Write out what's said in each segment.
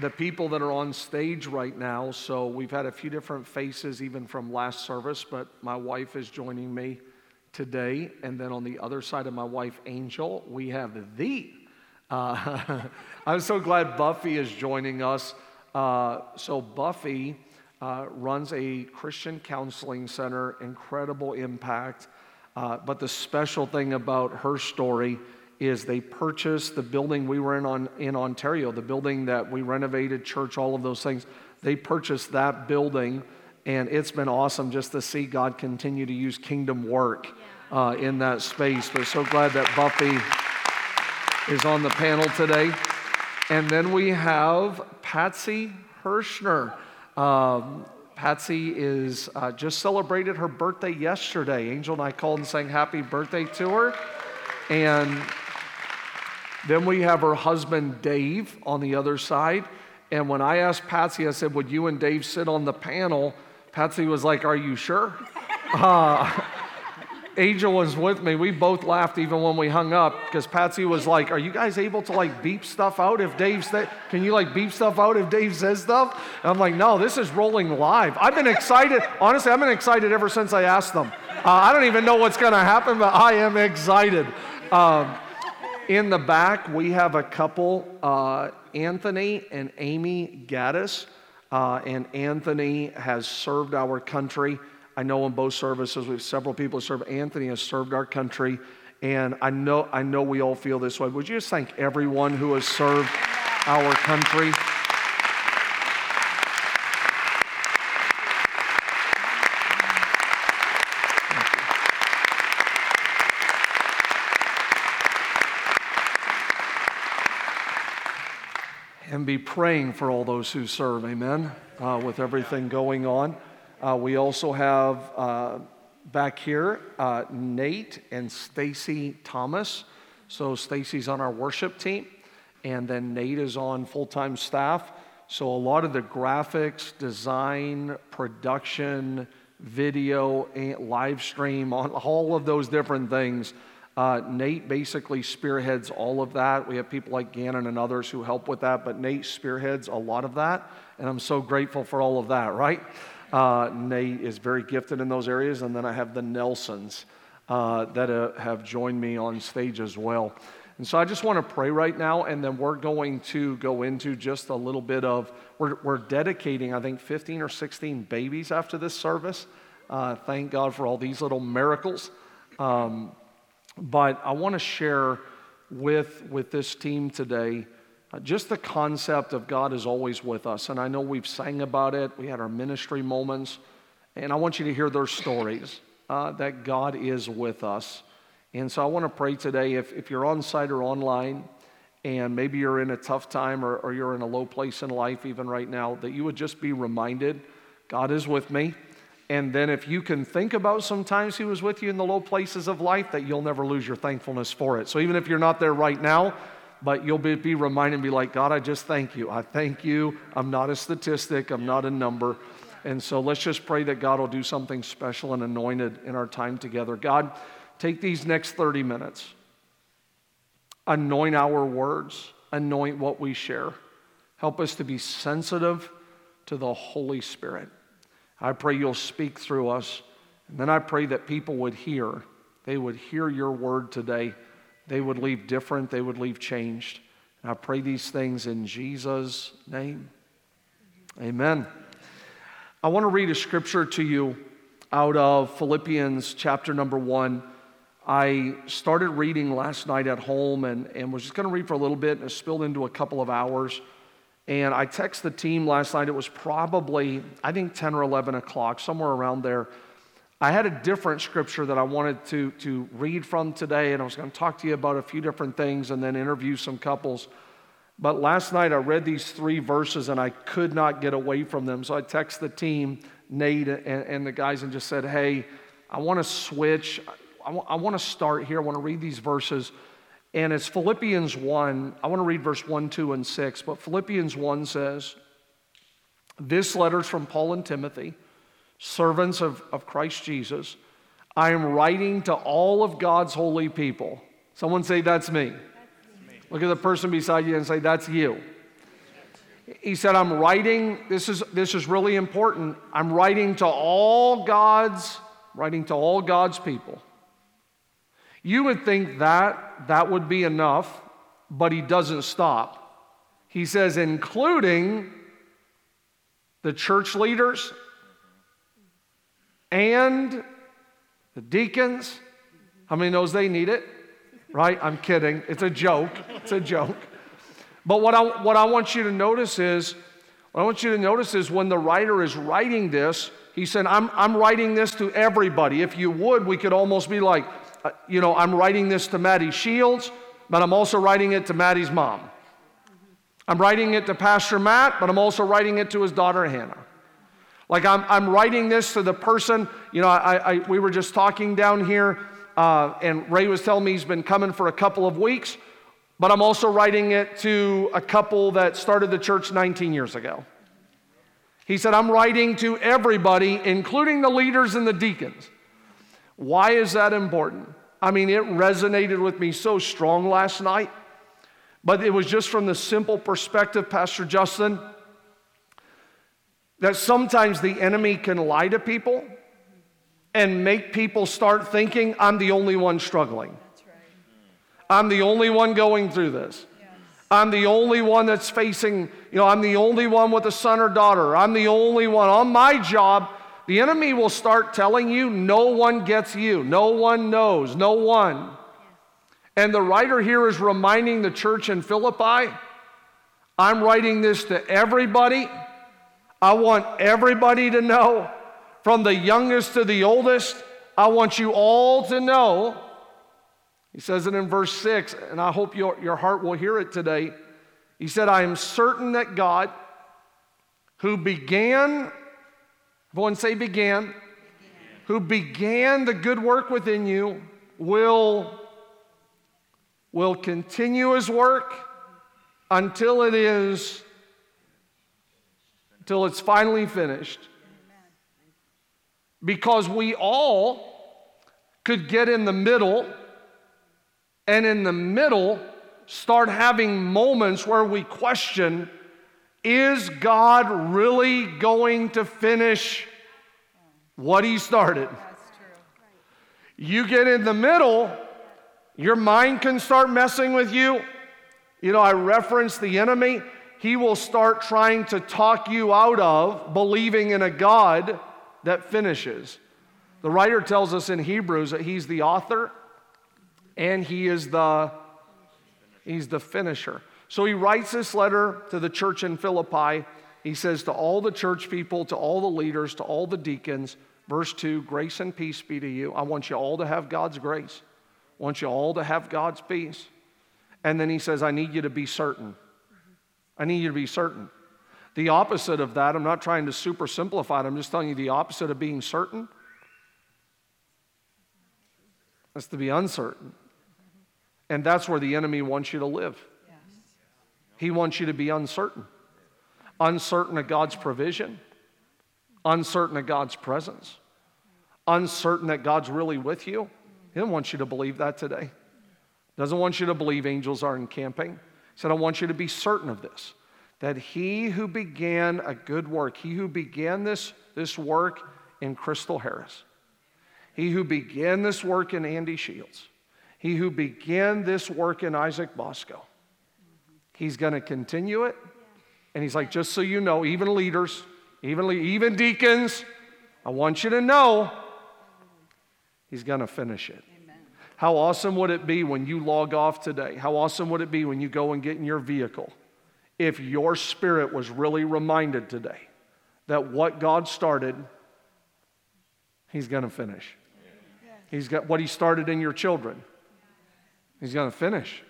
the people that are on stage right now. So we've had a few different faces even from last service, but my wife is joining me today. And then on the other side of my wife, Angel, we have the. Uh, I'm so glad Buffy is joining us. Uh, so, Buffy uh, runs a Christian counseling center, incredible impact. Uh, but the special thing about her story is they purchased the building we were in on, in Ontario, the building that we renovated, church, all of those things. They purchased that building, and it's been awesome just to see God continue to use kingdom work uh, in that space. But so glad that Buffy is on the panel today. And then we have Patsy Hirschner. Um, Patsy is uh, just celebrated her birthday yesterday. Angel and I called and sang happy birthday to her. And then we have her husband Dave on the other side. And when I asked Patsy, I said, Would you and Dave sit on the panel? Patsy was like, Are you sure? Uh, Angel was with me. We both laughed even when we hung up because Patsy was like, Are you guys able to like beep stuff out if Dave says, Can you like beep stuff out if Dave says stuff? And I'm like, No, this is rolling live. I've been excited. Honestly, I've been excited ever since I asked them. Uh, I don't even know what's going to happen, but I am excited. Um, in the back, we have a couple, uh, Anthony and Amy Gaddis. Uh, and Anthony has served our country. I know in both services, we have several people who serve. Anthony has served our country. And I know, I know we all feel this way. Would you just thank everyone who has served our country? Be praying for all those who serve, amen, uh, with everything going on. Uh, we also have uh, back here uh, Nate and Stacy Thomas. So Stacy's on our worship team, and then Nate is on full time staff. So a lot of the graphics, design, production, video, live stream, all of those different things uh, Nate basically spearheads all of that. We have people like Gannon and others who help with that, but Nate spearheads a lot of that, and I'm so grateful for all of that, right? Uh, Nate is very gifted in those areas, and then I have the Nelsons uh, that uh, have joined me on stage as well. And so I just want to pray right now, and then we're going to go into just a little bit of, we're, we're dedicating, I think, 15 or 16 babies after this service. Uh, thank God for all these little miracles. Um, but I want to share with, with this team today uh, just the concept of God is always with us. And I know we've sang about it, we had our ministry moments, and I want you to hear their stories uh, that God is with us. And so I want to pray today if, if you're on site or online, and maybe you're in a tough time or, or you're in a low place in life, even right now, that you would just be reminded God is with me. And then, if you can think about sometimes He was with you in the low places of life, that you'll never lose your thankfulness for it. So, even if you're not there right now, but you'll be, be reminded be like, God, I just thank you. I thank you. I'm not a statistic, I'm not a number. And so, let's just pray that God will do something special and anointed in our time together. God, take these next 30 minutes, anoint our words, anoint what we share. Help us to be sensitive to the Holy Spirit. I pray you'll speak through us. And then I pray that people would hear. They would hear your word today. They would leave different. They would leave changed. And I pray these things in Jesus' name. Amen. I want to read a scripture to you out of Philippians chapter number one. I started reading last night at home and, and was just going to read for a little bit and it spilled into a couple of hours. And I texted the team last night. It was probably, I think, 10 or 11 o'clock, somewhere around there. I had a different scripture that I wanted to, to read from today, and I was going to talk to you about a few different things and then interview some couples. But last night I read these three verses and I could not get away from them. So I texted the team, Nate and, and the guys, and just said, Hey, I want to switch. I want, I want to start here. I want to read these verses. And it's Philippians 1. I want to read verse 1, 2, and 6. But Philippians 1 says, This letter is from Paul and Timothy, servants of, of Christ Jesus. I am writing to all of God's holy people. Someone say, That's me. That's me. Look at the person beside you and say, That's you. He said, I'm writing, this is, this is really important. I'm writing to all God's, writing to all God's people. You would think that that would be enough, but he doesn't stop. He says, including the church leaders and the deacons. How many knows they need it? Right? I'm kidding. It's a joke. It's a joke. But what I, what I want you to notice is, what I want you to notice is when the writer is writing this, he said, I'm, I'm writing this to everybody. If you would, we could almost be like, uh, you know, I'm writing this to Maddie Shields, but I'm also writing it to Maddie's mom. I'm writing it to Pastor Matt, but I'm also writing it to his daughter Hannah. Like I'm, I'm writing this to the person, you know, I, I, we were just talking down here, uh, and Ray was telling me he's been coming for a couple of weeks. But I'm also writing it to a couple that started the church 19 years ago. He said, I'm writing to everybody, including the leaders and the deacons. Why is that important? I mean, it resonated with me so strong last night, but it was just from the simple perspective, Pastor Justin, that sometimes the enemy can lie to people and make people start thinking, I'm the only one struggling. I'm the only one going through this. I'm the only one that's facing, you know, I'm the only one with a son or daughter. I'm the only one. On my job, the enemy will start telling you no one gets you, no one knows, no one. And the writer here is reminding the church in Philippi I'm writing this to everybody. I want everybody to know, from the youngest to the oldest. I want you all to know he says it in verse 6, and I hope your, your heart will hear it today. He said, I am certain that God, who began, everyone say began, began, who began the good work within you, will, will continue his work until it is, until it's finally finished. Because we all could get in the middle and in the middle start having moments where we question is God really going to finish what He started? You get in the middle, your mind can start messing with you. You know, I reference the enemy. He will start trying to talk you out of believing in a God that finishes. The writer tells us in Hebrews that he's the author and he is the he's the finisher. So he writes this letter to the church in Philippi. He says to all the church people, to all the leaders, to all the deacons, verse 2, grace and peace be to you. I want you all to have God's grace. I want you all to have God's peace. And then he says, I need you to be certain. I need you to be certain. The opposite of that, I'm not trying to super simplify it, I'm just telling you the opposite of being certain. is to be uncertain. And that's where the enemy wants you to live. He wants you to be uncertain. Uncertain of God's provision, uncertain of God's presence, uncertain that God's really with you. He doesn't want you to believe that today. Doesn't want you to believe angels are encamping. He said, I want you to be certain of this that he who began a good work, he who began this, this work in Crystal Harris, he who began this work in Andy Shields, he who began this work in Isaac Bosco, he's going to continue it. And he's like, just so you know, even leaders, even, even deacons, I want you to know he's going to finish it. How awesome would it be when you log off today? How awesome would it be when you go and get in your vehicle if your spirit was really reminded today that what God started, He's going to finish? He's got what He started in your children. He's going to finish.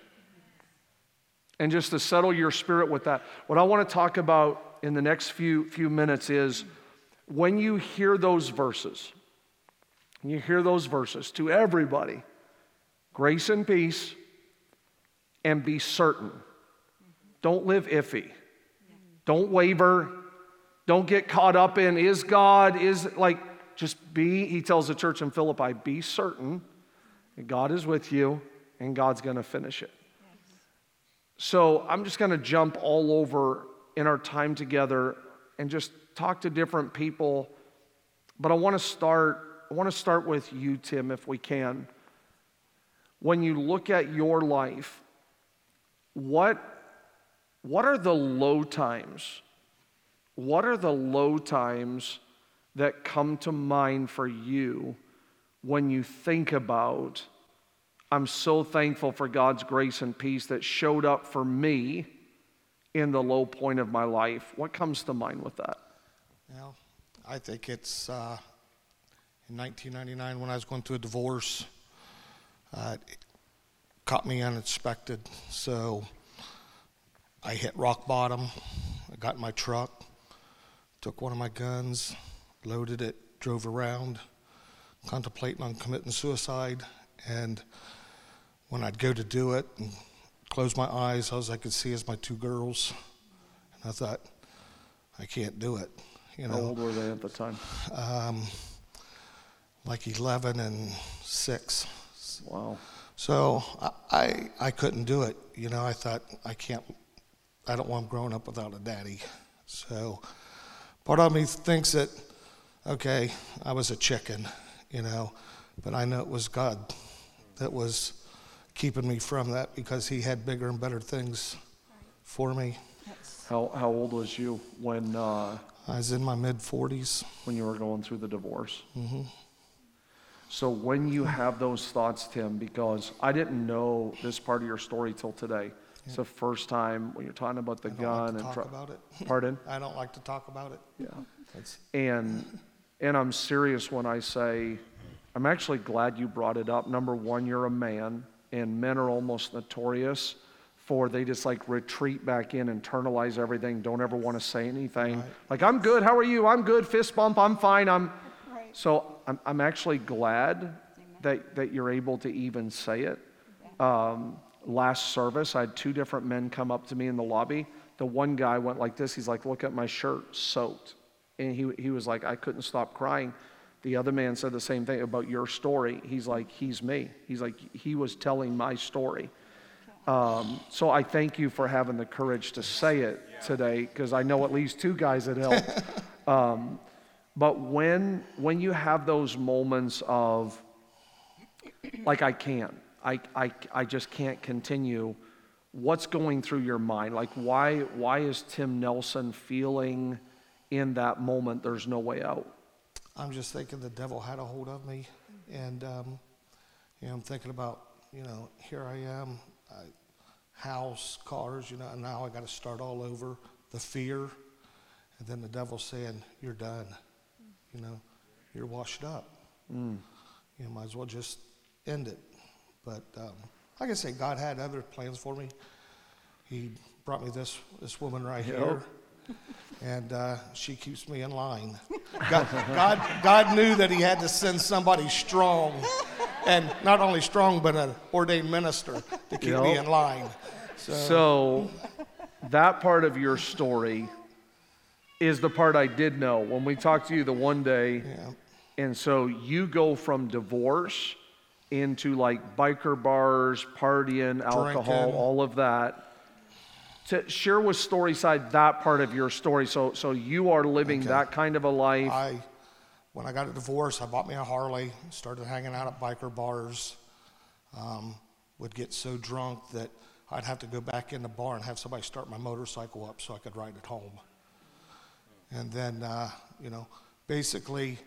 And just to settle your spirit with that, what I want to talk about in the next few, few minutes is when you hear those verses, you hear those verses to everybody grace and peace, and be certain. Don't live iffy. Don't waver. Don't get caught up in is God, is like, just be, he tells the church in Philippi, be certain that God is with you and God's going to finish it. So I'm just going to jump all over in our time together and just talk to different people. But I want to start I want to start with you Tim if we can. When you look at your life, what what are the low times? What are the low times that come to mind for you when you think about I'm so thankful for God's grace and peace that showed up for me in the low point of my life. What comes to mind with that? Well, I think it's uh, in 1999 when I was going through a divorce. Uh, it caught me unexpected. So I hit rock bottom. I got in my truck, took one of my guns, loaded it, drove around, contemplating on committing suicide. And when I'd go to do it and close my eyes, all I could see is my two girls. And I thought, I can't do it. You know, How old were they at the time? Um, like 11 and 6. Wow. So I, I, I couldn't do it. You know, I thought, I can't, I don't want them growing up without a daddy. So part of me thinks that, okay, I was a chicken, you know, but I know it was God that was keeping me from that because he had bigger and better things for me. How, how old was you when, uh, I was in my mid 40s. when you were going through the divorce? Mm-hmm. So when you have those thoughts, Tim, because I didn't know this part of your story till today. It's the first time when you're talking about the I don't gun like to and talk tr- about it. pardon. I don't like to talk about it. Yeah. It's, And and I'm serious when I say I'm actually glad you brought it up. Number one, you're a man and men are almost notorious for they just like retreat back in, internalize everything, don't ever want to say anything. Right. Like, I'm good, how are you? I'm good, fist bump, I'm fine. I'm Right. so I'm, I'm actually glad that, that you're able to even say it. Um, last service, I had two different men come up to me in the lobby. The one guy went like this. He's like, Look at my shirt, soaked. And he, he was like, I couldn't stop crying. The other man said the same thing about your story. He's like, He's me. He's like, He was telling my story. Um, so I thank you for having the courage to say it today because I know at least two guys that helped. um, but when when you have those moments of like I can't, I, I, I just can't continue. What's going through your mind? Like why why is Tim Nelson feeling in that moment there's no way out? I'm just thinking the devil had a hold of me. And, um, you know, I'm thinking about, you know, here I am, I, house, cars, you know, and now I got to start all over. The fear. And then the devil saying, you're done. You know, you're washed up. Mm. You know, might as well just end it. But um, like I say, God had other plans for me. He brought me this, this woman right here and uh, she keeps me in line. God, God, God knew that He had to send somebody strong, and not only strong, but an ordained minister to keep me in line. So, so that part of your story is the part I did know when we talked to you the one day. Yeah. And so you go from divorce into like biker bars, partying, alcohol, Drinking. all of that to share with Storyside that part of your story. So, so you are living Okay. that kind of a life. I, when I got a divorce, I bought me a Harley, started hanging out at biker bars, um, would get so drunk that I'd have to go back in the bar and have somebody start my motorcycle up so I could ride it home. And then, uh, you know, basically,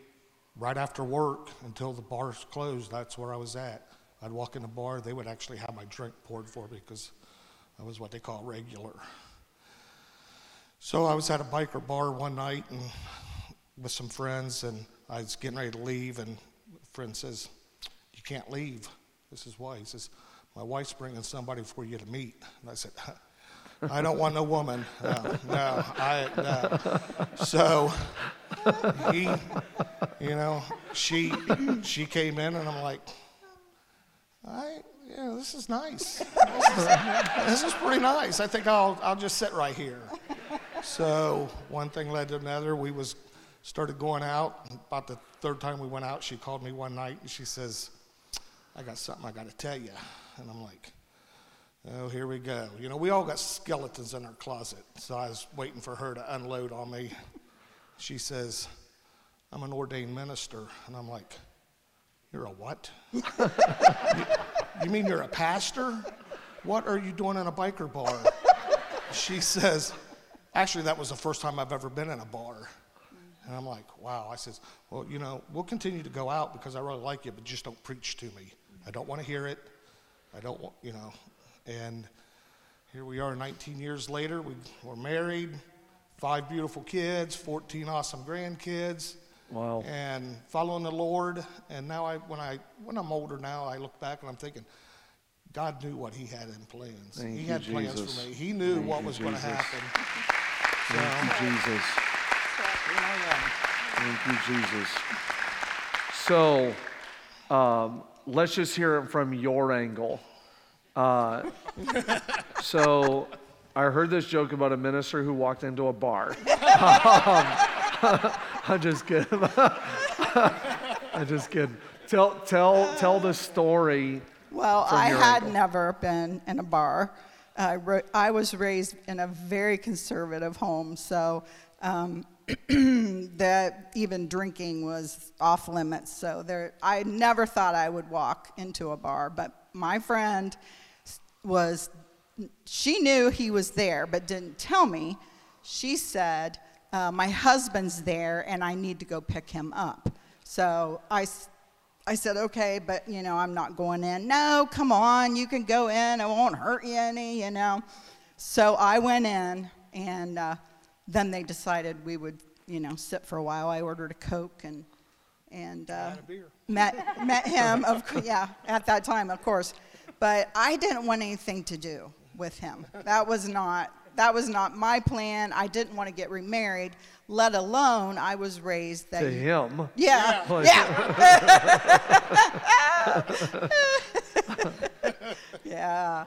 right after work until the bars closed, that's where I was at. I'd walk in the bar, they would actually have my drink poured for me because I was what they call regular. So I was at a biker bar one night and with some friends, and I was getting ready to leave, and a friend says, "You can't leave." This is why. He says, "My wife's bringing somebody for you to meet." And I said, "I don't want no woman. No, no, I no." So he, you know, she she came in, and I'm like, "I." Yeah, this is nice. This is, this is pretty nice. I think I'll, I'll just sit right here. So one thing led to another. We was started going out. About the third time we went out, she called me one night and she says, "I got something I got to tell you." And I'm like, Oh, here we go. You know, we all got skeletons in our closet, so I was waiting for her to unload on me. She says, I'm an ordained minister. And I'm like, You're a what? you, mean you're a pastor? What are you doing in a biker bar? She says, Actually, that was the first time I've ever been in a bar. And I'm like, Wow. I says, Well, you know, we'll continue to go out because I really like you, but just don't preach to me. I don't want to hear it. I don't want, you know. And here we are 19 years later. We, we're married, five beautiful kids, 14 awesome grandkids. Wow. And following the Lord. And now, I, when, I, when I'm older now, I look back and I'm thinking, God knew what He had in plans. Thank he had plans for me. He knew Thank what was going to happen. Thank you, Jesus. Thank you, Jesus. So, um, let's just hear it from your angle. Uh, so, I heard this joke about a minister who walked into a bar. Um, I'm just kidding. I'm just kidding. Tell, tell, tell the story. Well, I had never been in a bar. I ro- I was raised in a very conservative home, so um, that even drinking was off limits. So there, I never thought I would walk into a bar. But my friend was, she knew he was there, but didn't tell me. She said, uh, "My husband's there, and I need to go pick him up." So I, I said, okay, but you know, I'm not going in. No, come on, you can go in. It won't hurt you any, you know. So I went in, and uh, then they decided we would, you know, sit for a while. I ordered a Coke and and uh, met met him. Of yeah, at that time, of course. But I didn't want anything to do with him. That was not that was not my plan. I didn't want to get remarried, let alone I was raised that To him. yeah. Like- Yeah. yeah.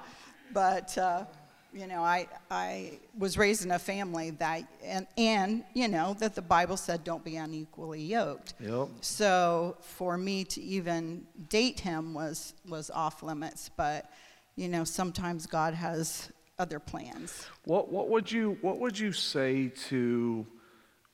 But, uh, you know, I, I was raised in a family that, and, and, you know, that the Bible said don't be unequally yoked. Yep. So for me to even date him was, was off limits. But, you know, sometimes God has other plans. What what would you what would you say to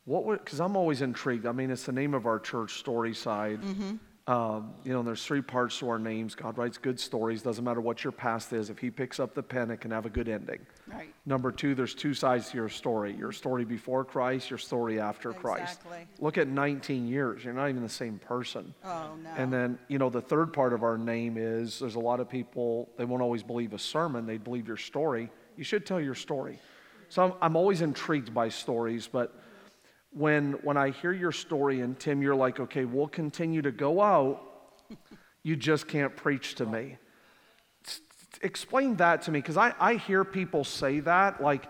what would because I'm always intrigued. I mean, it's the name of our church, Storyside. Mm-hmm. Um, you know, and there's three parts to our names. God writes good stories. Doesn't matter what your past is. If He picks up the pen, it can have a good ending. Right. Number two, there's two sides to your story. Your story before Christ, your story after Christ. Exactly. Look at 19 years. You're not even the same person. Oh, no. And then, you know, the third part of our name is there's a lot of people, they won't always believe a sermon, they believe your story. You should tell your story. So I'm, I'm always intrigued by stories, but when, when I hear your story, and Tim, you're like, okay, we'll continue to go out, you just can't preach to me. Explain that to me, because I, I hear people say that, like,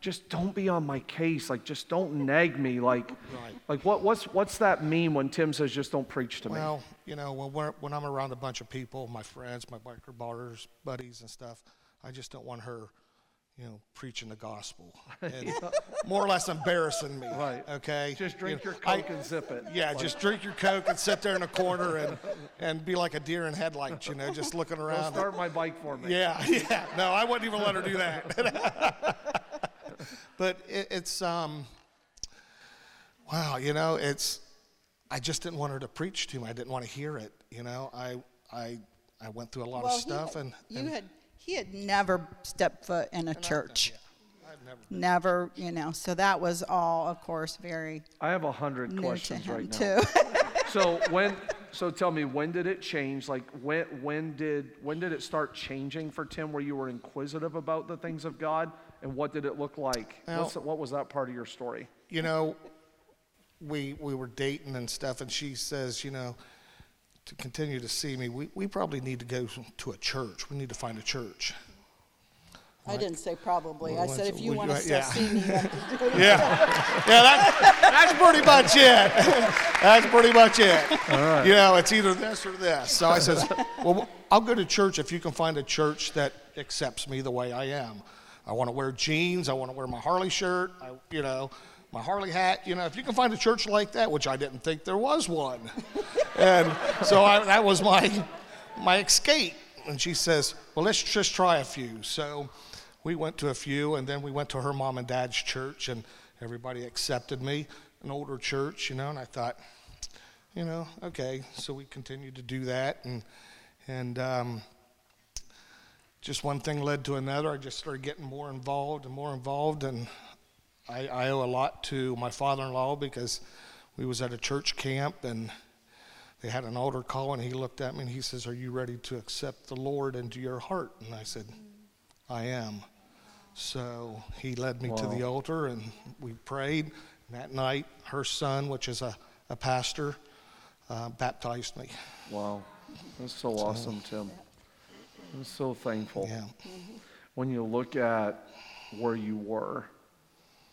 just don't be on my case, like, just don't nag me, like, Right. like what, what's, what's that mean when Tim says just don't preach to me? Well, you know, when, we're, when I'm around a bunch of people, my friends, my biker bars, buddies, and stuff, I just don't want her, you know, preaching the gospel and more or less embarrassing me. Right. Okay. Just drink You your know, I- Coke and zip it. Yeah, Like, just drink your Coke and sit there in a corner and, and be like a deer in headlights, you know, just looking Go around. start my bike for me. Yeah, yeah. No, I wouldn't even let her do that. but it, it's, um, wow, you know, it's, I just didn't want her to preach to me. I didn't want to hear it. You know, I, I, I went through a lot of stuff had- and, you and had he had never stepped foot in a church I've never, never you know so that was all of course very I have a hundred new to questions right now. too So when, so tell me, when did it change? Like when, when did, when did it start changing for Tim, where you were inquisitive about the things of God, and what did it look like? Well- What's, what was that part of your story? you know, we, we were dating and stuff and she says, you know, to continue to see me, we, we probably need to go to a church. We need to find a church. i didn't say probably i said if you want to still yeah. see me you have to do it. Yeah, yeah, that, that's pretty much it. That's pretty much it. You know, it's either this or this. So I says, well, I'll go to church if you can find a church that accepts me the way I am. I want to wear jeans. I want to wear my Harley shirt. I, you know, my Harley hat. You know, if you can find a church like that, which I didn't think there was one, and so I, that was my my escape. And she says, Well, let's just try a few. So we went to a few, and then we went to her mom and dad's church, and everybody accepted me, an older church, you know, and I thought, you know, okay. So we continued to do that, and, and, um, just one thing led to another. I just started getting more involved and more involved, and I, I owe a lot to my father-in-law because we was at a church camp and they had an altar call, and he looked at me and he says, "Are you ready to accept the Lord into your heart?" And I said, "I am." So he led me wow. to the altar, and we prayed. And that night, her son, which is a, a pastor, uh, baptized me. Wow, that's so, so awesome, Tim. I'm so thankful. Yeah. When you look at where you were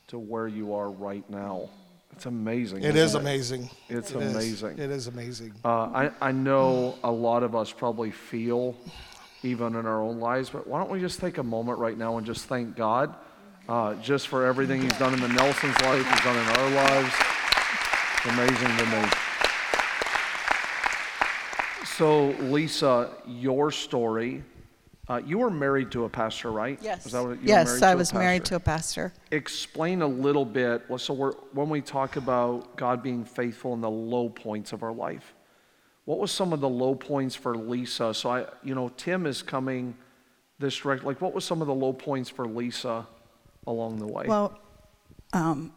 to where you are right now, it's amazing. It is it? amazing. It's it amazing. Is. It is amazing. Uh, I, I know a lot of us probably feel even in our own lives, but why don't we just take a moment right now and just thank God uh, just for everything He's done in the Nelson's life, He's done in our lives. It's amazing to me. So, Lisa, your story. Uh, you were married to a pastor, right? Yes. yes, I was married to a pastor. Explain a little bit. So, when we talk about God being faithful in the low points of our life, what was some of the low points for Lisa? So, I, you know, Tim is coming this direct. Like, what was some of the low points for Lisa along the way? Well, um,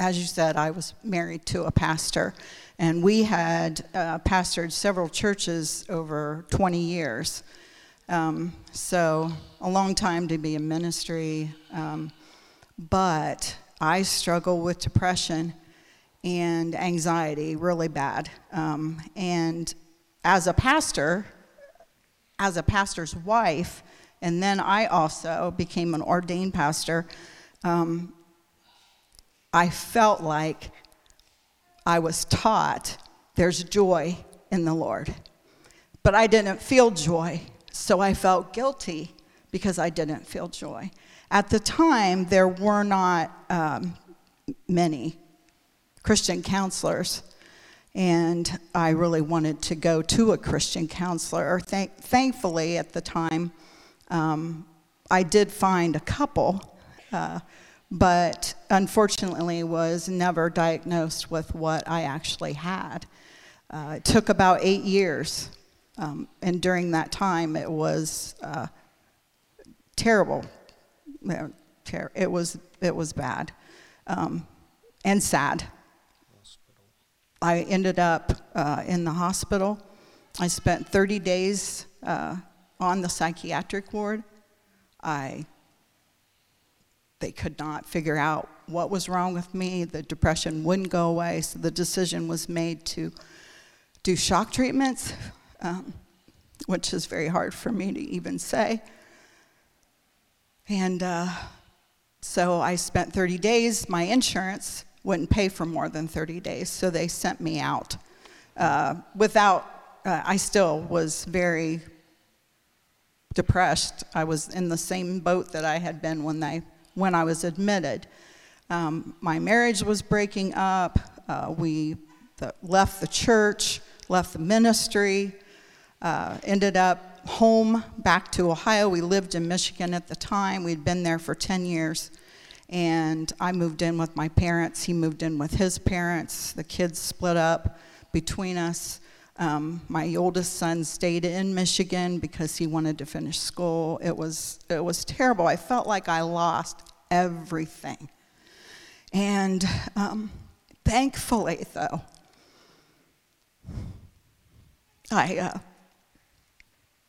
as you said, I was married to a pastor, and we had uh, pastored several churches over 20 years. Um, so, a long time to be in ministry. Um, but I struggle with depression and anxiety really bad. Um, and as a pastor, as a pastor's wife, and then I also became an ordained pastor. Um, I felt like I was taught there's joy in the Lord. But I didn't feel joy, so I felt guilty because I didn't feel joy. At the time, there were not um, many Christian counselors, and I really wanted to go to a Christian counselor. Th- thankfully, at the time, um, I did find a couple. Uh, but unfortunately was never diagnosed with what I actually had. Uh, it took about eight years, um, and during that time, it was uh, terrible. It was it was bad um, and sad. I ended up uh, in the hospital. I spent 30 days uh, on the psychiatric ward. I they could not figure out what was wrong with me. The depression wouldn't go away, so the decision was made to do shock treatments, um, which is very hard for me to even say. And uh, so I spent 30 days. My insurance wouldn't pay for more than 30 days, so they sent me out uh, without. Uh, I still was very depressed. I was in the same boat that I had been when I when I was admitted. Um, my marriage was breaking up. Uh, we the, left the church, left the ministry, uh, ended up home back to Ohio. We lived in Michigan at the time. We'd been there for 10 years. And I moved in with my parents. He moved in with his parents. The kids split up between us. Um, my oldest son stayed in Michigan because he wanted to finish school. It was, it was terrible. I felt like I lost everything. And um, thankfully, though, I, uh,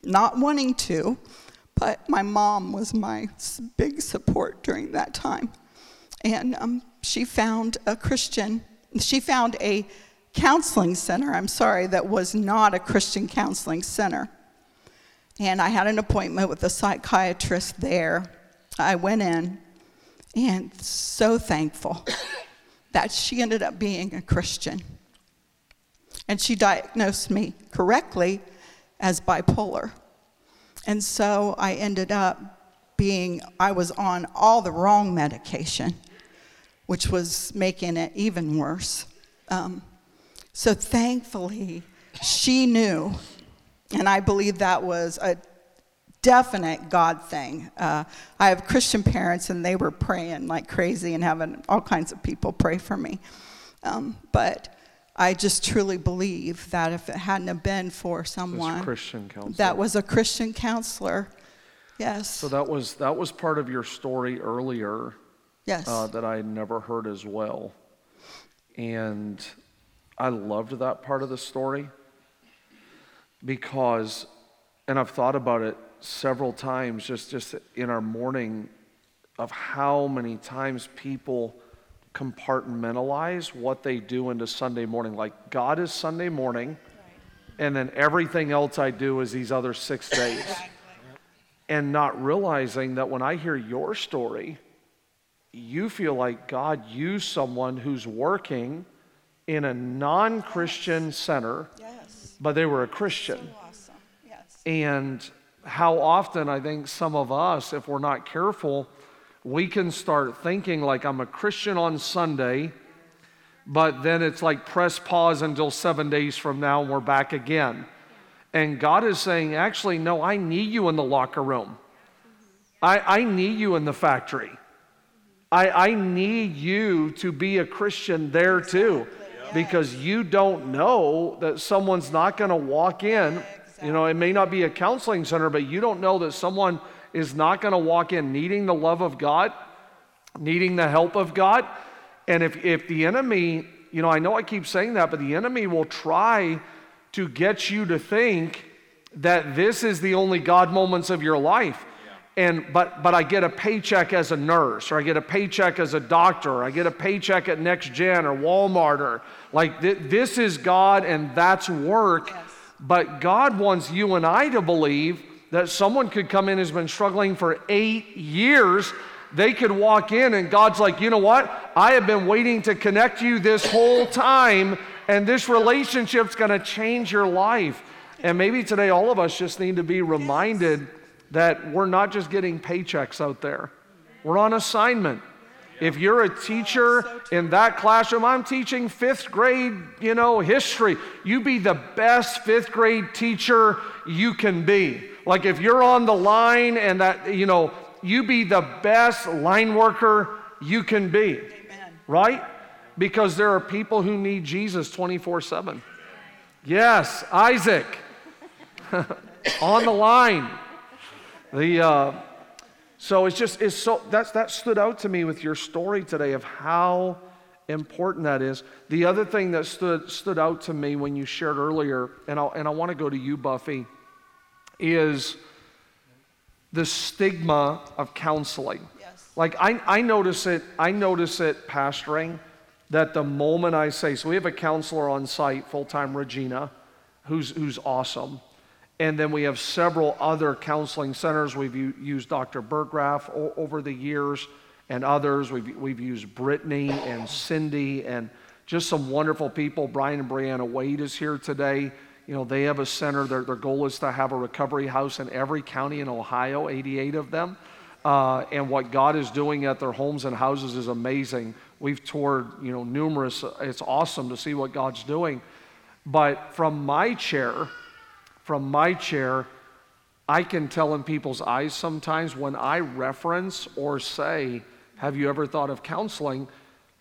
not wanting to, but my mom was my big support during that time. And um, she found a Christian, she found a counseling center, I'm sorry, that was not a Christian counseling center. And I had an appointment with a psychiatrist there. I went in, and so thankful that she ended up being a Christian. And she diagnosed me correctly as bipolar. And so I ended up being, I was on all the wrong medication, which was making it even worse. Um, so thankfully, she knew, and I believe that was a definite God thing. Uh, I have Christian parents, and they were praying like crazy and having all kinds of people pray for me. Um, but I just truly believe that if it hadn't have been for someone Christian counselor. that was a Christian counselor, yes, So that was that was part of your story earlier yes, uh, that I had never heard as well, and I loved that part of the story because, and I've thought about it several times, just just in our morning, of how many times people compartmentalize what they do into Sunday morning. Like God is Sunday morning, and then everything else I do is these other six days. And not realizing that when I hear your story, you feel like God used someone who's working in a non Christian center, yes, but they were a Christian. awesome, yes, And how often I think some of us, if we're not careful, we can start thinking like I'm a Christian on Sunday, but then it's like press pause until seven days from now and we're back again. And God is saying, actually, no, I need you in the locker room. I, I need you in the factory. I, I need you to be a Christian there too. Because you don't know that someone's not going to walk in. You know, it may not be a counseling center, but you don't know that someone is not going to walk in needing the love of God, needing the help of God. And if, if the enemy, you know, I know I keep saying that, but the enemy will try to get you to think that this is the only God moments of your life. And but but I get a paycheck as a nurse, or I get a paycheck as a doctor, or I get a paycheck at Next Gen or Walmart, or like th- this is God and that's work. But God wants you and I to believe that someone could come in who's been struggling for eight years. They could walk in and God's like, you know what? I have been waiting to connect you this whole time, and this relationship's gonna change your life. And maybe today all of us just need to be reminded that we're not just getting paychecks out there, we're on assignment. If you're a teacher in that classroom, I'm teaching fifth grade, you know, history. You be the best fifth grade teacher you can be. Like if you're on the line and that, you know, you be the best line worker you can be. Amen. Right? Because there are people who need Jesus 24 7. Yes, Isaac on the line. The, uh, so it's just, it's so, that's, that stood out to me with your story today of how important that is. The other thing that stood, stood out to me when you shared earlier, and, i and I want to go to you, Buffy, is the stigma of counseling. Yes. Like I, I notice it, I notice it pastoring that the moment I say, so we have a counselor on site, full-time Regina, who's, who's awesome. And then we have several other counseling centers. We've u- used Dr. Burgraff o- over the years and others. We've, we've used Brittany and Cindy and just some wonderful people. Brian and Brianna Wade is here today. You know, they have a center. Their, their goal is to have a recovery house in every county in Ohio, 88 of them. Uh, and what God is doing at their homes and houses is amazing. We've toured, you know, numerous. It's awesome to see what God's doing. But from my chair, from my chair, I can tell in people's eyes sometimes when I reference or say, Have you ever thought of counseling?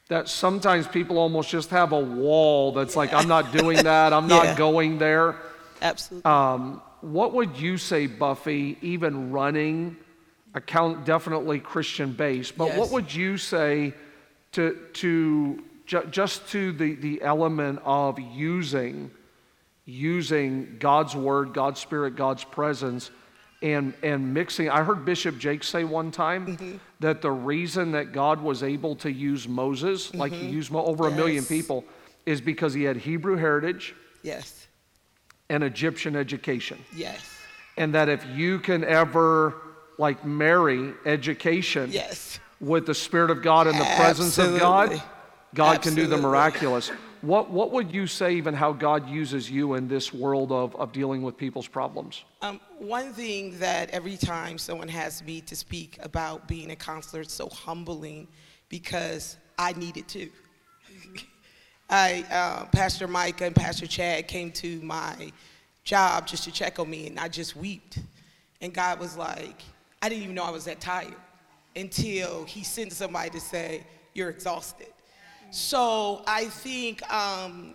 That sometimes people almost just have a wall that's like, I'm not doing that, I'm Yeah. not going there. Absolutely. Um, what would you say, Buffy, even running a count, definitely Christian based, but what would you say to, to ju- just to the, the element of using, using God's word, God's spirit, God's presence, and, and mixing? I heard Bishop Jakes say one time Mm-hmm. that the reason that God was able to use Moses, like he used mo- over a million Mm-hmm. People, is because he had Hebrew heritage yes. and Egyptian education Yes. and that if you can ever like marry education Yes. with the spirit of god and the presence of god Absolutely. god can do the miraculous what, what would you say even how god uses you in this world of, of dealing with people's problems Um, one thing that every time someone has me to speak about being a counselor, it's so humbling because I need it too. I, uh, Pastor Micah and Pastor Chad came to my job just to check on me, and I just wept. And God was like, I didn't even know I was that tired until He sent somebody to say, You're exhausted. So I think um,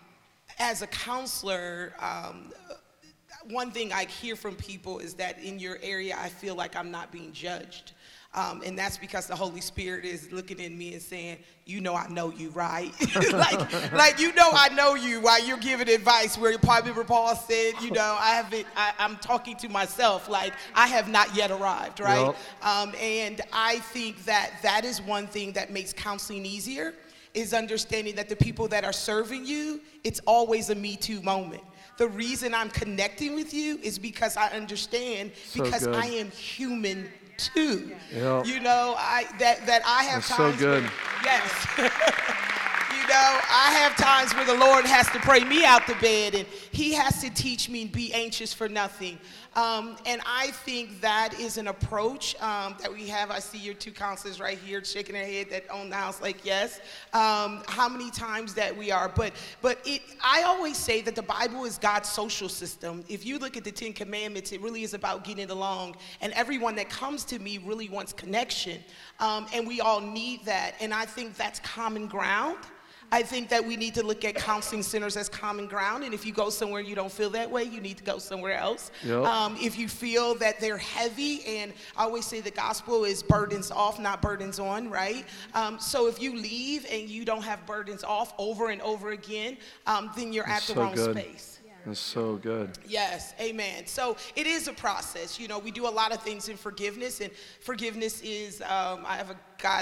as a counselor, um, one thing I hear from people is that in your area, I feel like I'm not being judged. Um, and that's because the Holy Spirit is looking at me and saying, "You know, I know you, right? like, like you know, I know you." While you're giving advice, where probably Paul said, "You know, I haven't. I, am talking to myself. Like, I have not yet arrived, right?" Yep. Um, and I think that that is one thing that makes counseling easier is understanding that the people that are serving you, it's always a Me Too moment. The reason I'm connecting with you is because I understand So because good. I am human too. Yeah. You know, I that that I have That's so times good. Where, yes. know, I have times where the Lord has to pray me out the bed and he has to teach me be anxious for nothing. Um, and I think that is an approach um, that we have. I see your two counselors right here shaking their head that own the house like yes. Um, how many times that we are, but but it. I always say that the Bible is God's social system. If you look at the Ten Commandments, it really is about getting along, and everyone that comes to me really wants connection, um, and we all need that. And I think that's common ground. I think that we need to look at counseling centers as common ground. And if you go somewhere you don't feel that way, you need to go somewhere else. Yep. Um, if you feel that they're heavy, and I always say the gospel is burdens off, not burdens on, right? Um, so if you leave and you don't have burdens off over and over again, um, then you're That's at the so wrong good. space. That's so good. Yes, amen. So it is a process. You know, we do a lot of things in forgiveness, and forgiveness is, um, I have a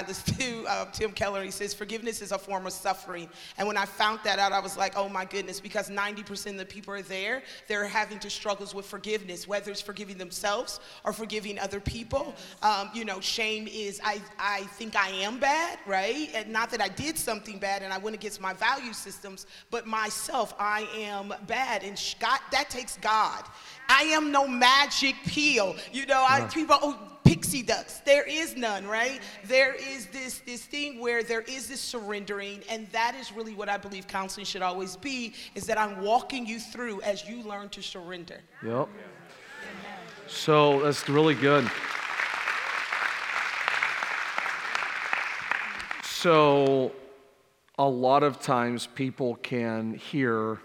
this too, uh, Tim Keller, he says, forgiveness is a form of suffering. And when I found that out, I was like, oh my goodness, because 90% of the people are there, they're having to struggles with forgiveness, whether it's forgiving themselves or forgiving other people. Um, you know, shame is, I, I think I am bad, right? And not that I did something bad and I went against my value systems, but myself, I am bad. And God, that takes God. I am no magic pill. You know, I, people, oh, pixie ducks. There is none, right? There is this this thing where there is this surrendering, and that is really what I believe counseling should always be: is that I'm walking you through as you learn to surrender. Yep. So that's really good. So, a lot of times people can hear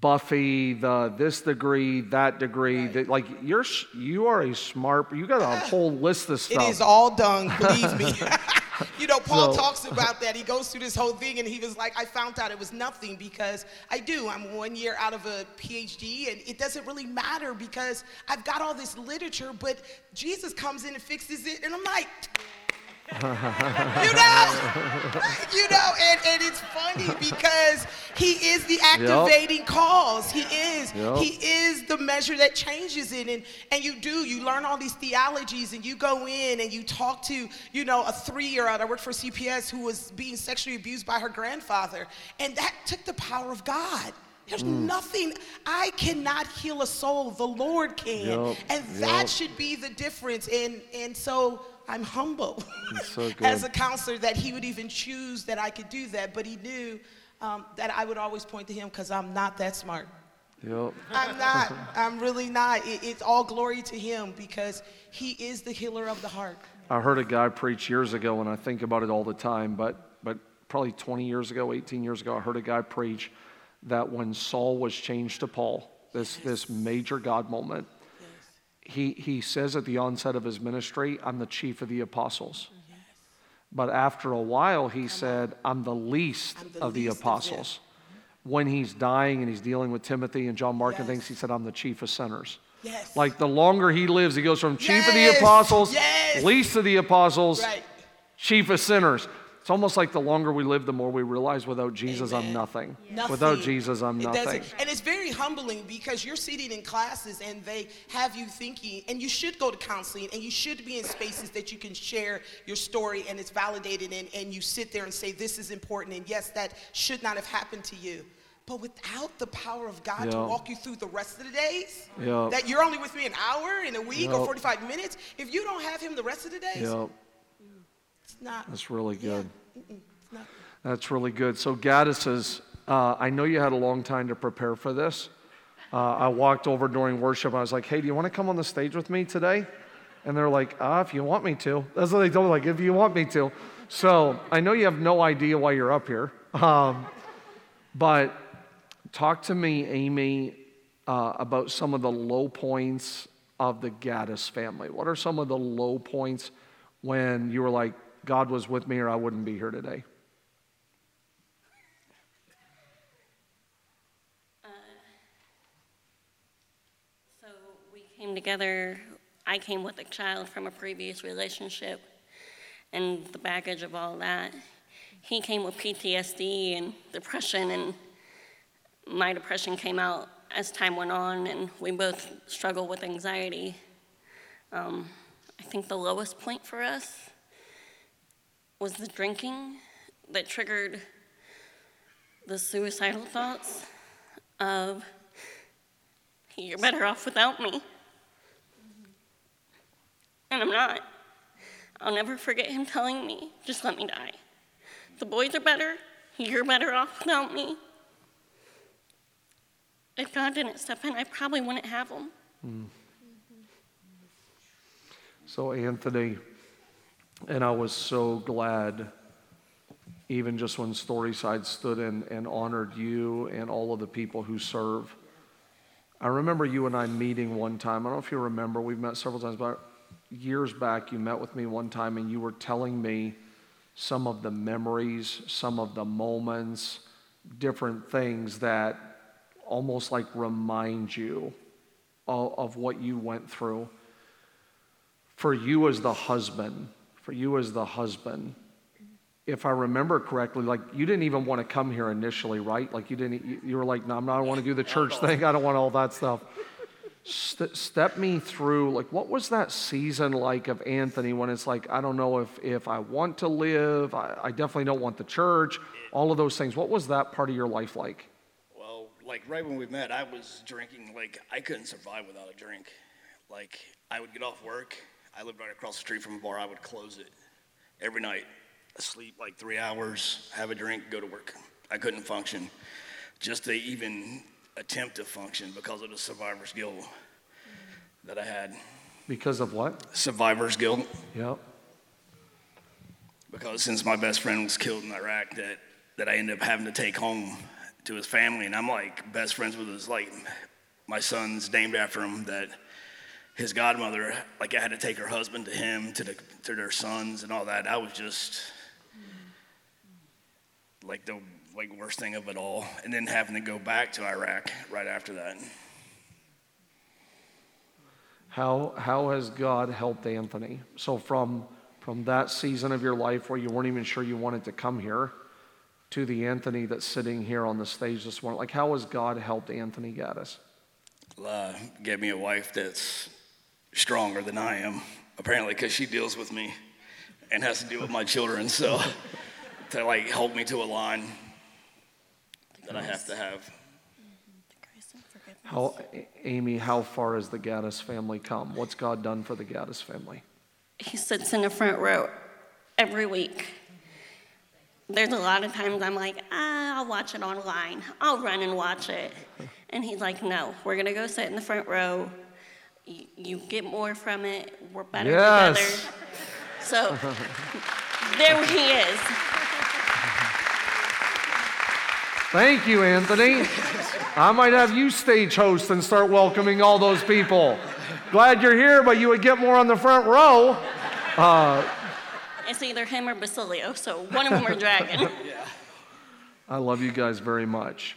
Buffy, the this degree, that degree, that like you're you are a smart. You got a whole list of stuff. is all done, believe me. you know, Paul So- talks about that. He goes through this whole thing, and he was like, I found out it was nothing because I do. I'm one year out of a PhD, and it doesn't really matter because I've got all this literature, but Jesus comes in and fixes it, and I'm like, you know, you know, and, and it's funny because he is the activating cause. He is. Yep. He is the measure that changes it. And and you do, you learn all these theologies and you go in and you talk to, you know, a three-year-old. I worked for CPS who was being sexually abused by her grandfather. And that took the power of God. There's mm. nothing, I cannot heal a soul. The Lord can. Yep, And that yep. should be the difference. And and so I'm humble so as a counselor that he would even choose that I could do that. But he knew um, that I would always point to him because I'm not that smart. Yep. I'm not. I'm really not. It, it's all glory to him because he is the healer of the heart. I heard a guy preach years ago, and I think about it all the time, but, but probably 20 years ago, 18 years ago, I heard a guy preach that when Saul was changed to Paul, this, this major God moment, he, he says at the onset of his ministry, I'm the chief of the apostles. But after a while, he said, I'm the least I'm the of the least of apostles. Mm-hmm. When he's dying and he's dealing with Timothy and John Mark and things, he said, I'm the chief of sinners. Yes. Like the longer he lives, he goes from chief of the apostles, yes. least of the apostles, Right. chief of sinners. It's almost like the longer we live, the more we realize without Jesus, I'm Amen. nothing. Nothing. Without Jesus, I'm It nothing. And it's very humbling because you're sitting in classes and they have you thinking, and you should go to counseling and you should be in spaces that you can share your story and it's validated and, and you sit there and say, This is important, and yes, that should not have happened to you. But without the power of God to walk you through the rest of the days, Yeah. that you're only with me an hour in a week or 45 minutes, if you don't have Him the rest of the days, it's not. that's really good. it's not. That's really good. So, Gaddis says, uh, I know you had a long time to prepare for this. uh, I walked over during worship. I was like, hey, do you want to come on the stage with me today? And they're like, ah, if you want me to. That's what they told me, like, if you want me to. So I know you have no idea why you're up here. Um, but talk to me, Amy, uh, about some of the low points of the Gaddis family. What are some of the low points when you were like, God was with me or I wouldn't be here today? So we came together. I came with a child from a previous relationship and the baggage of all that. He came with PTSD and depression, and my depression came out as time went on, and we both struggled with anxiety. Um, I think the lowest point for us was the drinking that triggered the suicidal thoughts of you're better off without me. And I'm not. I'll never forget him telling me, just let me die. The boys are better. You're better off without me. If God didn't step in, I probably wouldn't have them. Mm. So, Anthony, and I was so glad, even just when Storyside stood and, and honored you and all of the people who serve. I remember you and I meeting one time. I don't know if you remember, we've met several times, but years back, you met with me one time and you were telling me some of the memories, some of the moments, different things that almost like remind you of, of what you went through. For you as the husband, for you as the husband, if I remember correctly, like you didn't even want to come here initially, right? Like you didn't, you were like, no, I'm not, I want to do the church thing. I don't want all that stuff. St- step me through, like, what was that season like of Anthony when it's like, I don't know if, if I want to live, I, I definitely don't want the church, all of those things. What was that part of your life like? Well, like right when we met, I was drinking, like, I couldn't survive without a drink. Like, I would get off work, I lived right across the street from a bar, I would close it every night, sleep like three hours, have a drink, go to work. I couldn't function. Just to even attempt to function because of the survivor's guilt that I had. Because of what? Survivor's guilt. Yep. Because since my best friend was killed in Iraq, that, that I ended up having to take home to his family, and I'm like best friends with his like my son's named after him. That his godmother, like I had to take her husband to him, to the to their sons and all that. I was just like the like worst thing of it all, and then having to go back to Iraq right after that. How how has God helped Anthony? So from from that season of your life where you weren't even sure you wanted to come here to the Anthony that's sitting here on the stage this morning, like how has God helped Anthony Gaddis? Uh, gave me a wife that's stronger than I am, apparently, because she deals with me and has to deal with my children. So to like hold me to a line that I have to have. How, Amy, how far has the Gaddis family come? What's God done for the Gaddis family? He sits in the front row every week. There's a lot of times I'm like, ah, I'll watch it online. I'll run and watch it. And he's like, no, we're going to go sit in the front row. You, you get more from it. We're better yes. together. So there he is. Thank you, Anthony. I might have you stage host and start welcoming all those people. Glad you're here, but you would get more on the front row. Uh, it's either him or Basilio, so one of them are dragging. I love you guys very much.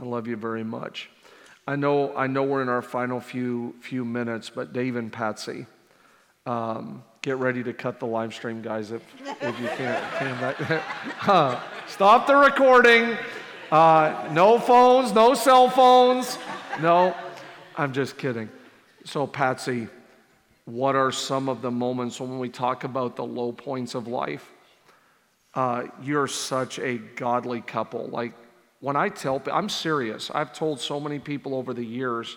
I love you very much. I know, I know we're in our final few, few minutes, but Dave and Patsy, um, get ready to cut the live stream, guys, if, if you can't. can stop the recording. Uh, no phones, no cell phones. No, I'm just kidding. So, Patsy, what are some of the moments when we talk about the low points of life? Uh, you're such a godly couple. Like, when I tell, I'm serious. I've told so many people over the years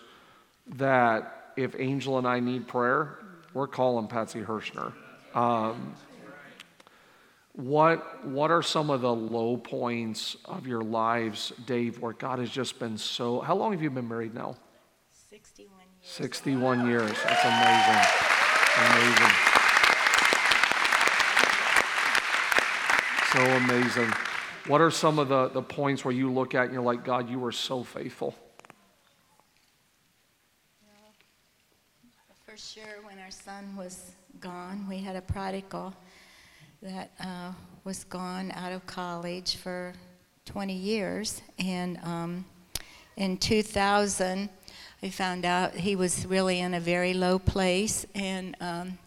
that if Angel and I need prayer, we're calling Patsy Hirschner. Um, what, what are some of the low points of your lives, Dave, where God has just been so. How long have you been married now? 61 years. 61 years. That's amazing. Amazing. So amazing. What are some of the, the points where you look at and you're like, God, you are so faithful? For sure, when our son was gone, we had a prodigal that uh, was gone out of college for 20 years. And um, in 2000, I found out he was really in a very low place. And um,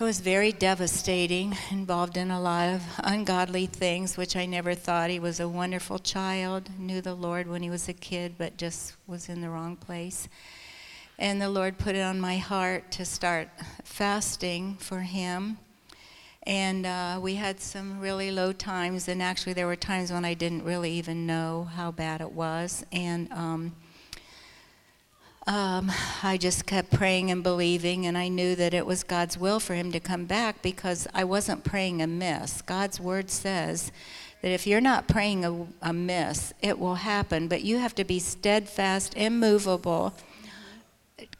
it was very devastating, involved in a lot of ungodly things, which I never thought. He was a wonderful child, knew the Lord when he was a kid, but just was in the wrong place. And the Lord put it on my heart to start fasting for him. And uh, we had some really low times, and actually, there were times when I didn't really even know how bad it was. And um, um, I just kept praying and believing, and I knew that it was God's will for him to come back because I wasn't praying amiss. God's word says that if you're not praying amiss, it will happen, but you have to be steadfast, immovable,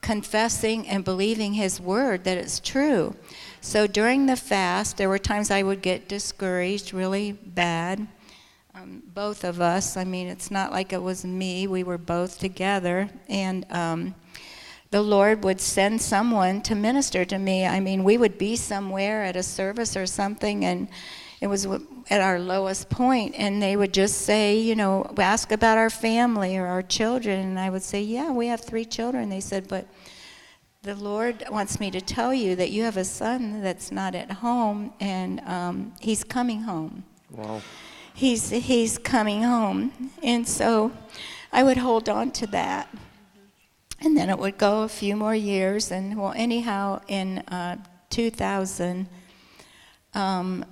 confessing and believing his word that it's true. So during the fast, there were times I would get discouraged really bad um, both of us. I mean, it's not like it was me, we were both together. And um, the Lord would send someone to minister to me. I mean, we would be somewhere at a service or something, and it was at our lowest point, and they would just say, you know, ask about our family or our children. And I would say, yeah, we have three children. They said, but the Lord wants me to tell you that you have a son that's not at home, and um, he's coming home. Wow he's he's coming home. And so I would hold on to that. And then it would go a few more years. And well, anyhow, in uh, 2000, um,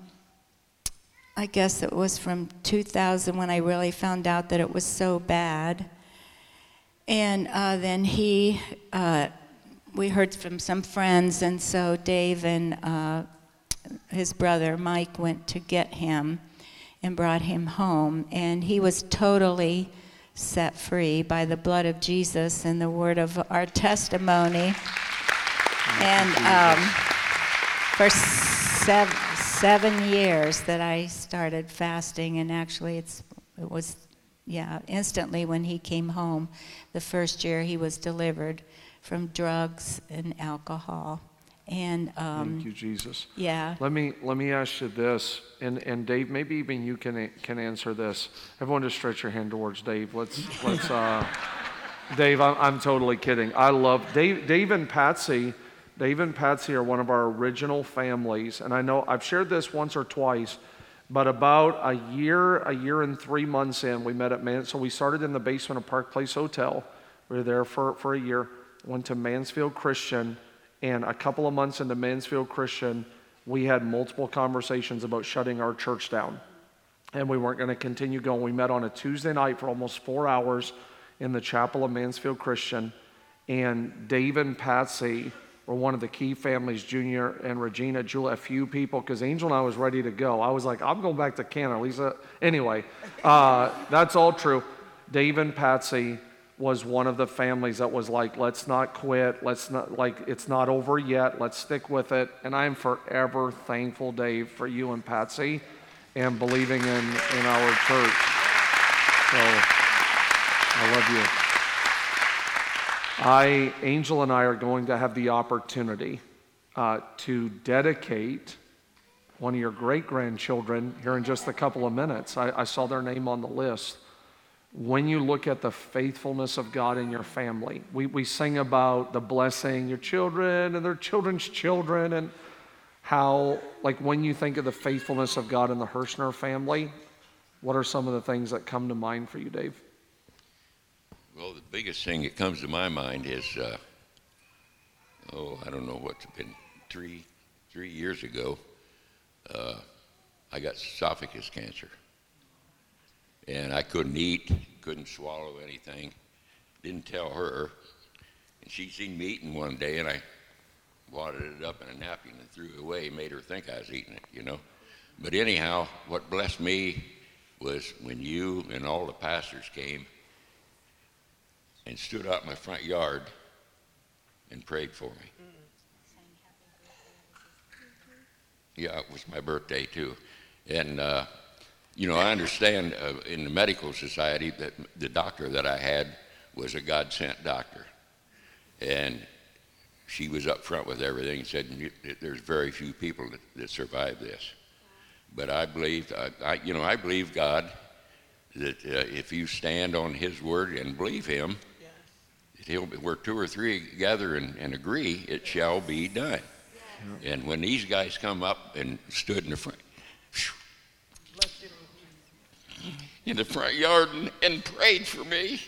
I guess it was from 2000 when I really found out that it was so bad. And uh, then he, uh, we heard from some friends, and so Dave and uh, his brother Mike went to get him and brought him home. And he was totally set free by the blood of Jesus and the word of our testimony. And um, for seven, seven years that I started fasting, and actually it's, it was, yeah, instantly when he came home, the first year he was delivered from drugs and alcohol. And um, thank you, Jesus. Yeah. Let me let me ask you this, and and Dave, maybe even you can can answer this. Everyone, just stretch your hand towards Dave. Let's let's. Uh, Dave, I'm, I'm totally kidding. I love Dave. Dave and Patsy. Dave and Patsy are one of our original families, and I know I've shared this once or twice. But about a year, a year and three months in, we met at Man. So we started in the basement of Park Place Hotel. We were there for, for a year. Went to Mansfield Christian and a couple of months into Mansfield Christian, we had multiple conversations about shutting our church down. And we weren't going to continue going. We met on a Tuesday night for almost four hours in the chapel of Mansfield Christian. And Dave and Patsy were one of the key families, Junior and Regina, Julia, a few people, because Angel and I was ready to go. I was like, I'm going back to Canada. Lisa, anyway, uh, that's all true. Dave and Patsy was one of the families that was like, let's not quit. Let's not, like, it's not over yet. Let's stick with it. And I'm forever thankful, Dave, for you and Patsy and believing in, in our church. So I love you. I, Angel and I are going to have the opportunity uh, to dedicate one of your great grandchildren here in just a couple of minutes. I, I saw their name on the list when you look at the faithfulness of God in your family. We, we sing about the blessing your children and their children's children, and how, like, when you think of the faithfulness of God in the Hirschner family, what are some of the things that come to mind for you, Dave? Well, the biggest thing that comes to my mind is, uh, oh, I don't know what's been three, three years ago. Uh, I got esophagus cancer and I couldn't eat, couldn't swallow anything. Didn't tell her. And she seen me eating one day, and I wadded it up in a napkin and threw it away, made her think I was eating it, you know. But anyhow, what blessed me was when you and all the pastors came and stood out in my front yard and prayed for me. Yeah, it was my birthday too. And, uh, you know, I understand uh, in the medical society that the doctor that I had was a God sent doctor. And she was up front with everything and said, There's very few people that, that survive this. But I believe, I, I, you know, I believe God that uh, if you stand on His word and believe Him, yes. He'll where two or three gather and, and agree, it shall be done. Yeah. And when these guys come up and stood in the front, in the front yard and, and prayed for me,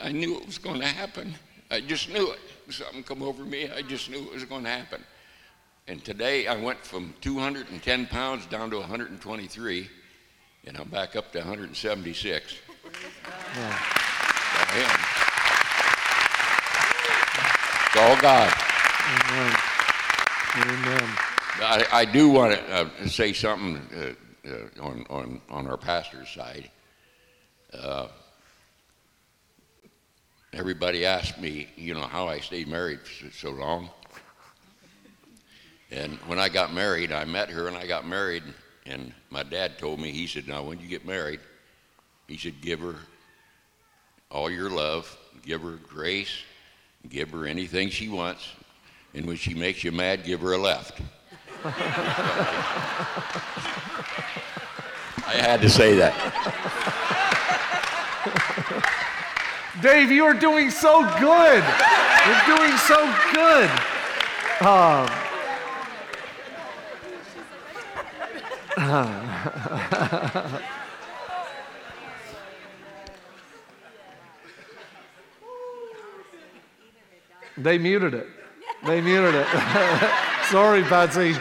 I knew it was going to happen. I just knew it. Something come over me. I just knew it was going to happen. And today I went from 210 pounds down to 123, and I'm back up to 176. Yeah. It's all God. Amen. Amen. I, I do want to uh, say something uh, uh, on, on, on our pastor's side. Uh, everybody asked me, you know, how I stayed married for so long. And when I got married, I met her and I got married. And my dad told me, he said, now when you get married, he said, give her all your love, give her grace, give her anything she wants. And when she makes you mad, give her a left. I had to say that. Dave, you are doing so good. You're doing so good. Um, they muted it. They muted it. Sorry, Patsy.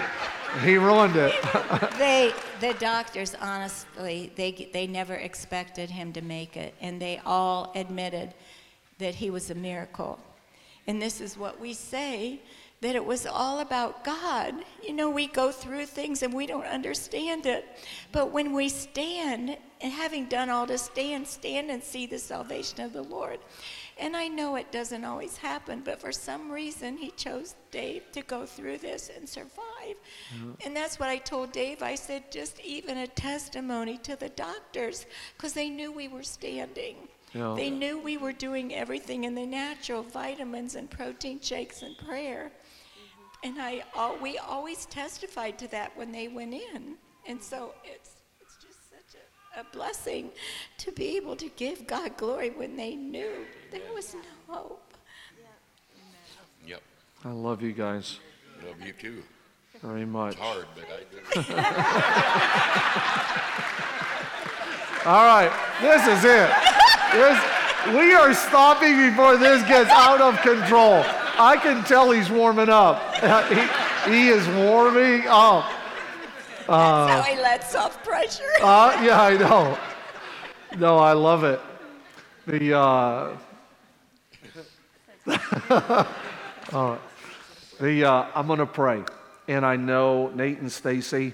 He ruined it. they, the doctors, honestly, they, they never expected him to make it, and they all admitted that he was a miracle. And this is what we say that it was all about God. You know, we go through things and we don't understand it. But when we stand, and having done all to stand, stand and see the salvation of the Lord. And I know it doesn't always happen, but for some reason, he chose Dave to go through this and survive. Mm-hmm. And that's what I told Dave. I said, just even a testimony to the doctors, because they knew we were standing. Yeah. They knew we were doing everything in the natural vitamins and protein shakes and prayer. Mm-hmm. And I, all, we always testified to that when they went in. And so it's it's just such a, a blessing to be able to give God glory when they knew there was no hope. Yep. I love you guys. Love you too. Very much. It's hard, but I do. All right, this is it. This, we are stopping before this gets out of control. I can tell he's warming up. He, he is warming up. Uh, That's how he lets off pressure. uh, yeah, I know. No, I love it. The uh, uh, the uh, I'm going to pray, and I know Nate and Stacy.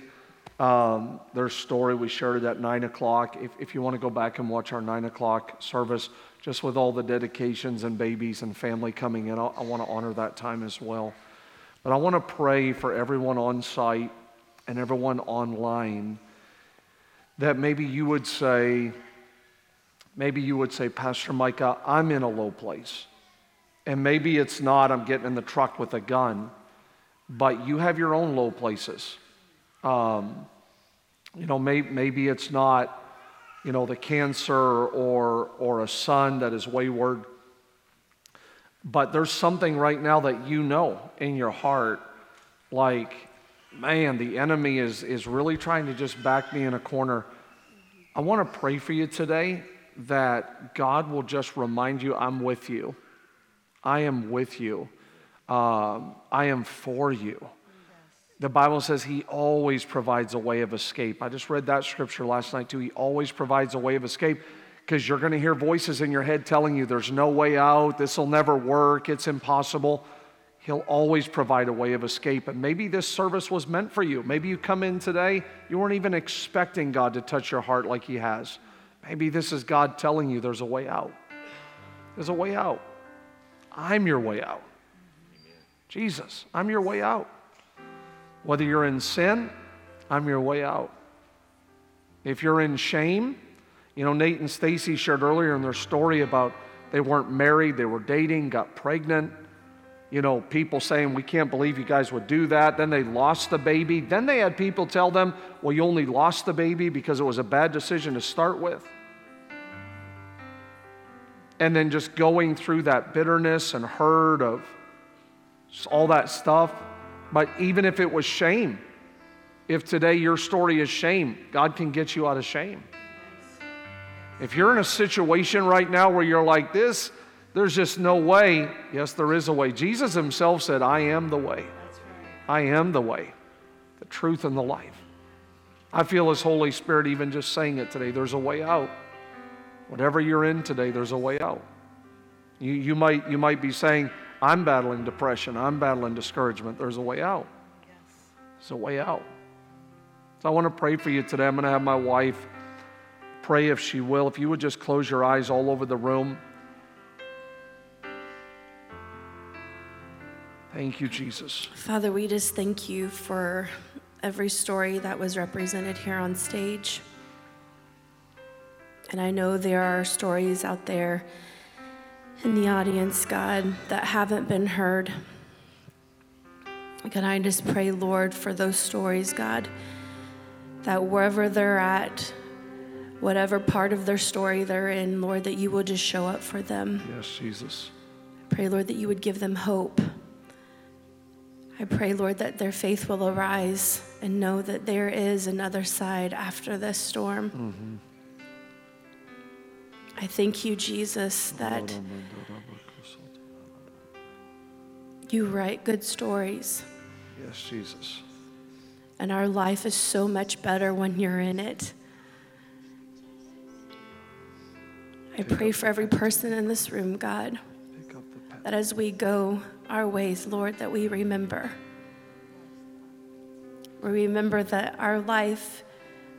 Um, their story we shared at nine o'clock. If, if you want to go back and watch our nine o'clock service, just with all the dedications and babies and family coming in, I, I want to honor that time as well. But I want to pray for everyone on site and everyone online that maybe you would say, maybe you would say, Pastor Micah, I'm in a low place. And maybe it's not, I'm getting in the truck with a gun, but you have your own low places. Um, you know, may, maybe it's not, you know, the cancer or, or a son that is wayward, but there's something right now that you know in your heart, like, man, the enemy is, is really trying to just back me in a corner. I want to pray for you today that God will just remind you, I'm with you. I am with you. Um, I am for you. The Bible says He always provides a way of escape. I just read that scripture last night too. He always provides a way of escape because you're going to hear voices in your head telling you there's no way out, this will never work, it's impossible. He'll always provide a way of escape. And maybe this service was meant for you. Maybe you come in today, you weren't even expecting God to touch your heart like He has. Maybe this is God telling you there's a way out. There's a way out. I'm your way out. Jesus, I'm your way out. Whether you're in sin, I'm your way out. If you're in shame, you know, Nate and Stacy shared earlier in their story about they weren't married, they were dating, got pregnant. You know, people saying, We can't believe you guys would do that. Then they lost the baby. Then they had people tell them, Well, you only lost the baby because it was a bad decision to start with. And then just going through that bitterness and hurt of all that stuff. But even if it was shame, if today your story is shame, God can get you out of shame. If you're in a situation right now where you're like this, there's just no way. Yes, there is a way. Jesus himself said, I am the way. I am the way, the truth, and the life. I feel His Holy Spirit even just saying it today. There's a way out. Whatever you're in today, there's a way out. You, you, might, you might be saying, I'm battling depression, I'm battling discouragement. There's a way out. There's a way out. So I want to pray for you today. I'm going to have my wife pray if she will. If you would just close your eyes all over the room. Thank you, Jesus. Father, we just thank you for every story that was represented here on stage. And I know there are stories out there in the audience, God, that haven't been heard. God, I just pray, Lord, for those stories, God, that wherever they're at, whatever part of their story they're in, Lord, that you will just show up for them. Yes, Jesus. Pray, Lord, that you would give them hope. I pray, Lord, that their faith will arise and know that there is another side after this storm. Mm-hmm. I thank you, Jesus, that you write good stories. Yes, Jesus. And our life is so much better when you're in it. I pray for every person in this room, God, that as we go our ways, Lord, that we remember. We remember that our life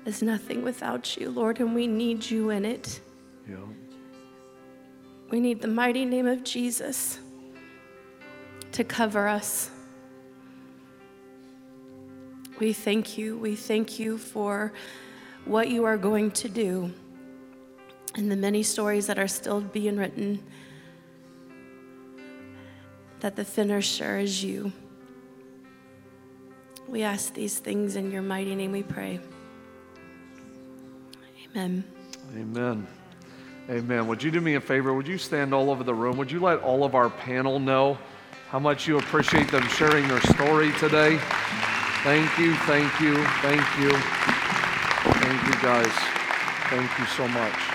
is nothing without you, Lord, and we need you in it. Yeah. We need the mighty name of Jesus to cover us. We thank you. We thank you for what you are going to do and the many stories that are still being written, that the finisher is you. We ask these things in your mighty name we pray. Amen. Amen. Amen. Would you do me a favor? Would you stand all over the room? Would you let all of our panel know how much you appreciate them sharing their story today? Thank you, thank you, thank you. Thank you, guys. Thank you so much.